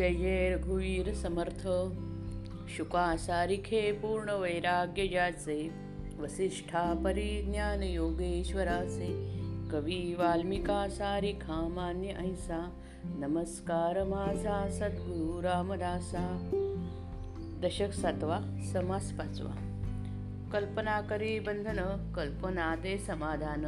जय जय रघुवीर समर्थ शुकासारिखे पूर्ण वैराग्य ज्याचे वसिष्ठा परिज्ञान योगेश्वराचे कवी वाल्मिका सारिखा मान्य ऐसा नमस्कार माझा सद्गुरु रामदासा. दशक सातवा समास पाचवा. कल्पना करी बंधन कल्पना दे समाधान.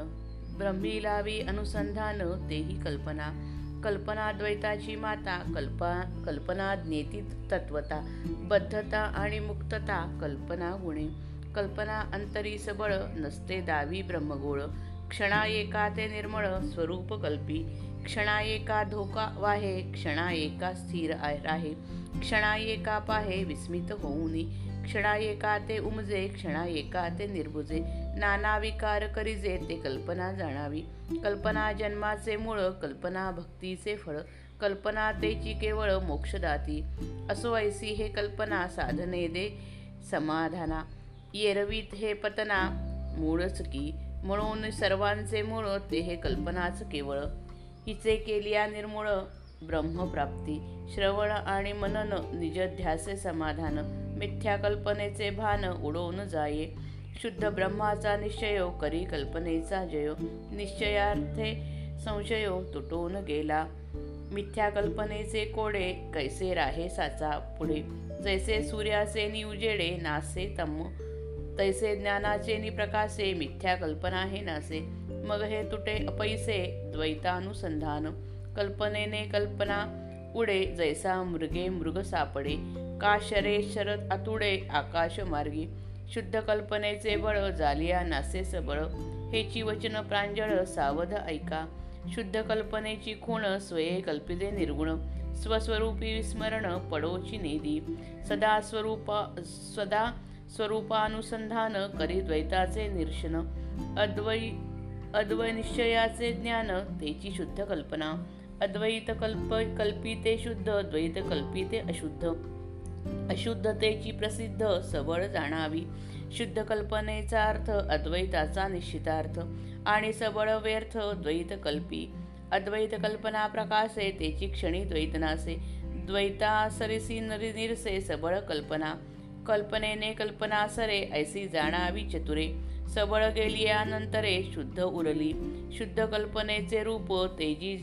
ब्रह्मी लावी अनुसंधान तेही कल्पना. कल्पनाद्वैताची माता कल्पा कल्पना ज्ञेती तत्वता बद्धता आणि मुक्तता कल्पना गुणे. कल्पना अंतरी सबळ नसते दावी ब्रह्मगोळ. क्षणा एका ते निर्मळ स्वरूप कल्पी. क्षणा एका धोका वाहे क्षणा एका स्थिर राहे क्षणा एका पाहे विस्मित होऊनी. क्षणा एका ते उमजे क्षणा एका ते निर्भुजे. नाना विकार करीजे ते कल्पना जाणावी. कल्पना जन्माचे मूळ कल्पना भक्तीचे फळ. कल्पना तेची केवळ मोक्षदाती. असो ऐसी हे कल्पना साधने दे समाधाना. येरवीत हे पतना मूळच की. म्हणून सर्वांचे मूळ ते हे कल्पनाच केवळ. हिचे केलिया निर्मूळ ब्रह्मप्राप्ती. श्रवण आणि मनन निजध्यासे समाधान. मिथ्या कल्पनेचे भान उडवून जाये. शुद्ध ब्रह्माचा निश्चयो करी कल्पनेचा जयो. निश्चयार्थे संशयो तुटून गेला. मिथ्या कल्पनेचे कोडे कैसे राहे साचा पुढे? जैसे सूर्याचे नि उजेडे नासे तम तैसे ज्ञानाचे नि प्रकाशे मिथ्या कल्पना हे नासे. मग हे तुटे अपैसे द्वैतानुसंधान कल्पनेने कल्पना उडे जैसा मृगे मृग सापडे का शरे शरद आतुडे आकाश मार्गी शुद्ध कल्पनेचे बळ जालिया नासे सबळ हेची वचन प्रांजळ सावध ऐका शुद्ध कल्पनेची खूण स्वये कल्पिते निर्गुण स्वस्वरूपी विस्मरण पडोची नेदी सदा स्वरूपा सदा स्वरूपानुसंधान करी द्वैताचे निर्शन अद्वै अद्वैनिश्चयाचे ज्ञान तेची शुद्ध कल्पना. अद्वैत कल्प कल्पिते शुद्ध द्वैत कल्पिते अशुद्ध. अशुद्धतेची प्रसिद्ध सबळ जाणावी. शुद्ध कल्पनेचा अर्थ अद्वैताचा निश्चितार्थ आणि सबळ व्यर्थ द्वैत कल्पी. अद्वैत कल्पना प्रकाशे तेची क्षणी द्वैतनासे द्वैता सरिसी निरसे सबळ कल्पना. कल्पनेने कल्पना सरे ऐसी जाणावी चतुरे. सबळ गेलियानंतरे शुद्ध उरली. शुद्ध कल्पनेचे रूप तेजी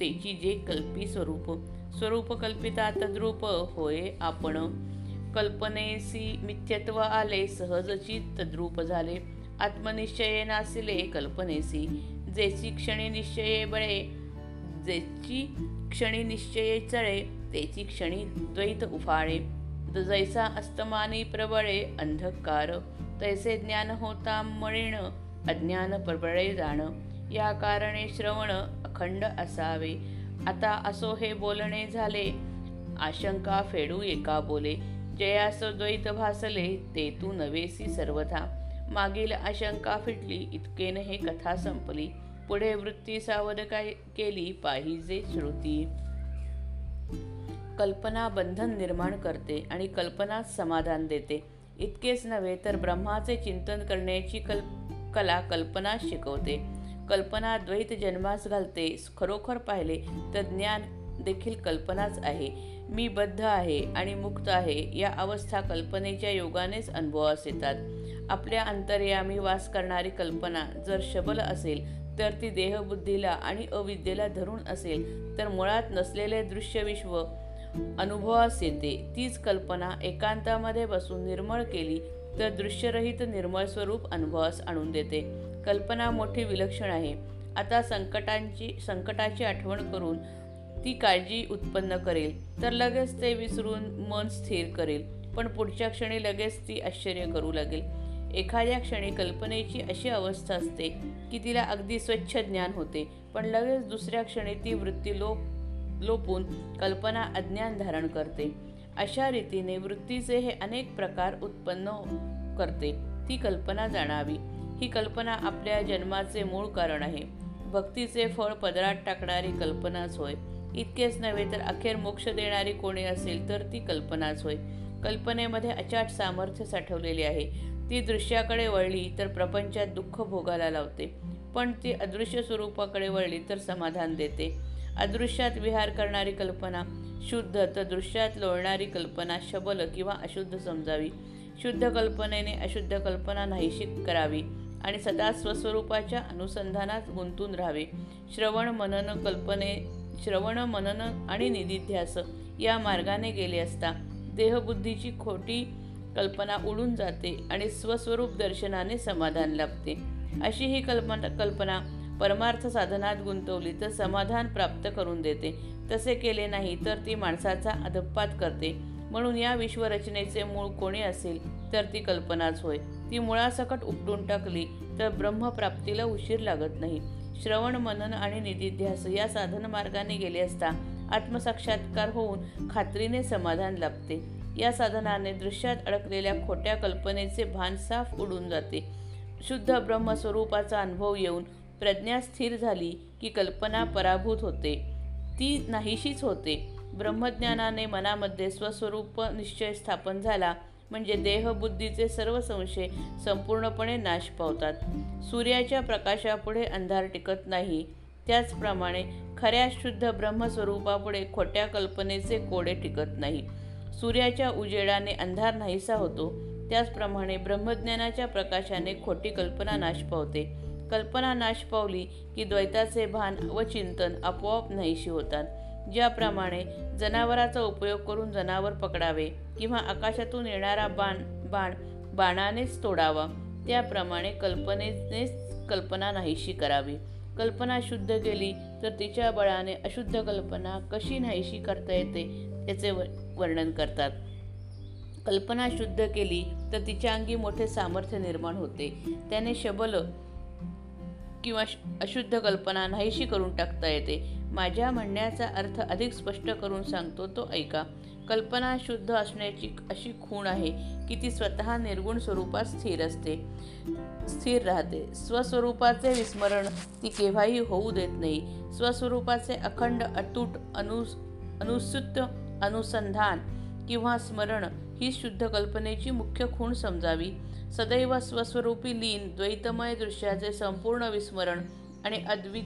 तेची जे कल्पी स्वरूप. स्वरूप कल्पिता तद्रूप होय आपण. कल्पनेसी मिथ्यत्व आले सहजची तद्रूप झाले. आत्मनिश्चये नासिले कल्पनेसी जेची क्षणी निश्चये बळे जेची क्षणी निश्चये चळे तेची क्षणी द्वैत उफाळे. जैसा अस्तमानी प्रबळे अंधकार तैसे ज्ञान होता मळीण अज्ञान प्रबळे जाण. या कारणे श्रवण अखंड असावे. आता असो हे बोलणे झाले आशंका फेडू एका बोले. जयास द्वैत भासले ते तू नवेसी सर्वथा. मागील आशंका फिटली इतकेन हे कथा संपली. पुढे वृत्ती सावध काय केली पाहिजे श्रुती. कल्पना बंधन निर्माण करते आणि कल्पनाच समाधान देते. इतकेच नव्हे तर ब्रह्माचे चिंतन करण्याची कल कला कल्पना शिकवते. कल्पना द्वैत जन्मास घालते. खरोखर पाहिले तर ज्ञान देखील कल्पनाच आहे. मी बद्ध आहे आणि मुक्त आहे या अवस्था कल्पनेच्या योगानेच अनुभवास येतात. आपल्या अंतर्यामी वास करणारी कल्पना जर शबल असेल तर ती देहबुद्धीला आणि अविद्येला धरून असेल तर मुळात नसलेले दृश्य विश्व अनुभवास येते. तीच कल्पना एकांतामध्ये बसून निर्मळ केली तर दृश्यरहित निर्मळ स्वरूप अनुभवास आणून देते. कल्पना मोठी विलक्षण आहे. आता संकटांची संकटाची आठवण करून ती काळजी उत्पन्न करेल. तर लगेच ते विसरून मन स्थिर करेल पण पुढच्या क्षणी लगेच ती आश्चर्य करू लागेल. एखाद्या क्षणी कल्पनेची अशी अवस्था असते की तिला अगदी स्वच्छ ज्ञान होते पण लगेच दुसऱ्या क्षणी ती वृत्ती लोप लोपून कल्पना अज्ञान धारण करते. अशा रीतीने वृत्तीचे हे अनेक प्रकार उत्पन्न करते. ती कल्पना जाणावी. ही कल्पना आपल्या जन्माचे मूळ कारण आहे. भक्तीचे फळ पदरात टाकणारी कल्पनाच होय. इतकेच नव्हे तर अखेर मोक्ष देणारी कोणी असेल तर ती कल्पनाच होय. कल्पनेमध्ये अचाट सामर्थ्य साठवलेले आहे. ती दृश्याकडे वळली तर प्रपंचात दुःख भोगायला लावते. पण ती अदृश्य स्वरूपाकडे वळली तर समाधान देते. अदृश्यात विहार करणारी कल्पना शुद्ध तर दृश्यात लोळणारी कल्पना शबल किंवा अशुद्ध समजावी. शुद्ध कल्पनेने अशुद्ध कल्पना नाहीशी करावी आणि सदा स्वस्वरूपाच्या अनुसंधानात गुंतून राहावे. श्रवण मनन कल्पने श्रवण मनन आणि निधिध्यास या मार्गाने गेले असता देहबुद्धीची खोटी कल्पना उडून जाते आणि स्वस्वरूप दर्शनाने समाधान लाभते. अशी ही कल्पना कल्पना परमार्थ साधनात गुंतवली तर समाधान प्राप्त करून देते. तसे केले नाही तर ती माणसाचा अधपात करते. म्हणून या विश्वरचनेचे मूळ कोणी असेल तर ती कल्पनाच होय. ती मुळासकट उपटून टाकली तर ब्रह्मप्राप्तीला उशीर लागत नाही. श्रवण मनन आणि निधिध्यास या साधन मार्गाने गेले असता आत्मसाक्षात्कार होऊन खात्रीने समाधान लाभते. या साधनाने दृश्यात अडकलेल्या खोट्या कल्पनेचे भान साफ उडून जाते. शुद्ध ब्रह्मस्वरूपाचा अनुभव येऊन प्रज्ञा स्थिर झाली की कल्पना पराभूत होते. ती नाहीशीच होते. ब्रह्मज्ञानाने मनामध्ये स्वस्वरूप निश्चय स्थापन झाला. म्हणजे देहबुद्धीचे सर्व संशय संपूर्णपणे नाश पावतात. सूर्याच्या प्रकाशापुढे अंधार टिकत नाही. त्याचप्रमाणे खऱ्या शुद्ध ब्रह्मस्वरूपापुढे खोट्या कल्पनेचे कोडे टिकत नाही. सूर्याच्या उजेडाने अंधार नाहीसा होतो. त्याचप्रमाणे ब्रह्मज्ञानाच्या प्रकाशाने खोटी कल्पना नाश पावते. कल्पना नाश पावली की द्वैताचे भान व चिंतन आपोआप नाहीशी होतात. ज्याप्रमाणे जनावराचा उपयोग करून जनावर पकडावे किंवा आकाशातून येणारा बाण बाण बाणानेच तोडावा त्याप्रमाणे कल्पनेनेच कल्पना नाहीशी करावी. कल्पना शुद्ध केली तर तिच्या बळाने अशुद्ध कल्पना कशी नाहीशी करता येते याचे वर्णन करतात. कल्पना शुद्ध केली तर तिच्या अंगी मोठे सामर्थ्य निर्माण होते. त्याने शबल किंवा अशुद्ध कल्पना नाहीशी करून टाकता येते. माझ्या म्हणण्याचा अर्थ अधिक स्पष्ट करून सांगतो तो ऐका. कल्पना शुद्ध असण्याची अशी खूण आहे की ती स्वतः निर्गुण स्वरूपात स्थिर असते. स्थिर राहते. स्वस्वरूपाचे विस्मरण ती केव्हाही होऊ देत नाही. स्वस्वरूपाचे अखंड अतूट अनु अनुसूत अनुसंधान किंवा स्मरण ही शुद्ध कल्पनेची मुख्य खूण समजावी. सदैव स्वस्वरूपी लीन द्वैतमय दृश्याचे संपूर्ण विस्मरण आणि अद्वि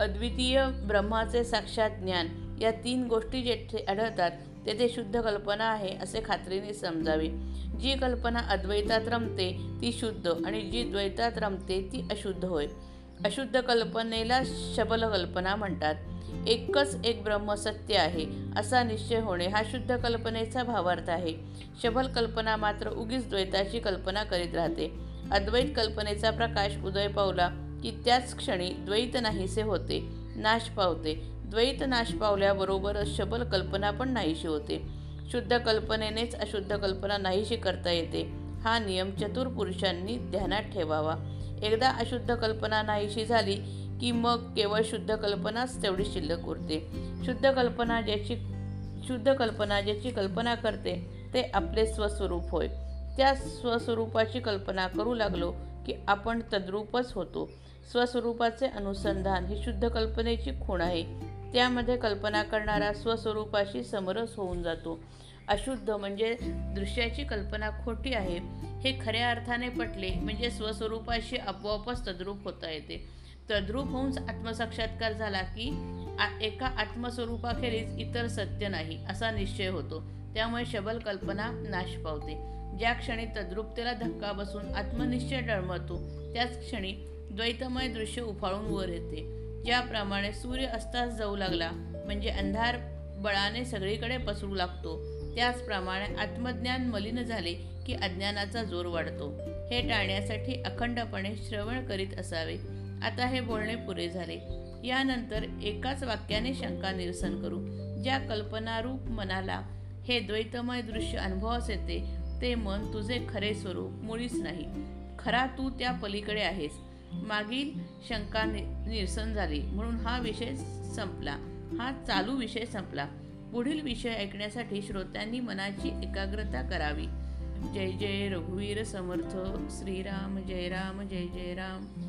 अद्वितीय ब्रह्माचे साक्षात ज्ञान या तीन गोष्टी जेथे आढळतात तेथे शुद्ध कल्पना आहे असे खात्रीने समजावे. जी कल्पना अद्वैतात रमते ती शुद्ध आणि जी द्वैतात रमते ती अशुद्ध होय. अशुद्ध कल्पनेला शबल कल्पना म्हणतात. एकच एक ब्रह्म सत्य आहे असा निश्चय होणे हा शुद्ध कल्पनेचा भावार्थ आहे. शबल कल्पना मात्र उगीच द्वैताची कल्पना करीत राहते. अद्वैत कल्पनेचा प्रकाश उदय पावला की त्याच क्षणी द्वैत नाहीसे होते नाश पावते. द्वैत नाश पावल्याबरोबरच शबल कल्पना पण नाहीशी होते. शुद्ध कल्पनेनेच अशुद्ध कल्पना नाहीशी करता येते. हा नियम चतुर पुरुषांनी ध्यानात ठेवावा. एकदा अशुद्ध कल्पना नाहीशी झाली की मग केवळ शुद्ध कल्पनाच तेवढी शिल्लक उरते. शुद्ध कल्पना ज्याची शुद्ध कल्पना ज्याची कल्पना करते ते आपले स्वस्वरूप होय. त्या स्वस्वरूपाची कल्पना करू लागलो की आपण तद्रूपच होतो. स्वस्वरूपाचे अनुसंधान ही शुद्ध कल्पनेची खूण आहे. त्यामध्ये कल्पना करणारा स्वस्वरूपाशी समरस होऊन जातो. अशुद्ध म्हणजे दृश्याची कल्पना खोटी आहे. हे खऱ्या अर्थाने पटले म्हणजे स्वस्वरूपाशी आपोआपच तद्रूप होता येते. तद्रूप होऊन आत्मसाक्षात्कार झाला की एका आत्मस्वरूपाखेरीज इतर सत्य नाही असा निश्चय होतो. त्यामुळे शबल कल्पना नाश पावते. ज्या क्षणी तद्रुपतेला धक्का बसून आत्मनिश्चय डळमळतो त्याच क्षणी द्वैतमय दृश्य उफाळून वर येते. ज्याप्रमाणे सूर्य अस्तास जाऊ लागला म्हणजे अंधार बळाने सगळीकडे पसरू लागतो. त्याचप्रमाणे आत्मज्ञान मलिन झाले की अज्ञानाचा जोर वाढतो. हे टाळण्यासाठी अखंडपणे श्रवण करीत असावे. आता हे बोलणे पुरे झाले. यानंतर एकाच वाक्याने शंका निरसन करू. ज्या कल्पनारूप मनाला हे द्वैतमय दृश्य अनुभवास येते ते मन तुझे खरे स्वरूप मुळीच नाही. खरा तू त्या पलीकडे आहेस. मागील शंका निरसन झाली. म्हणून हा विषय संपला. हा चालू विषय संपला. पुढील विषय ऐकण्यासाठी श्रोत्यांनी मनाची एकाग्रता करावी. जय जय रघुवीर समर्थ. श्रीराम जय राम जय जय राम.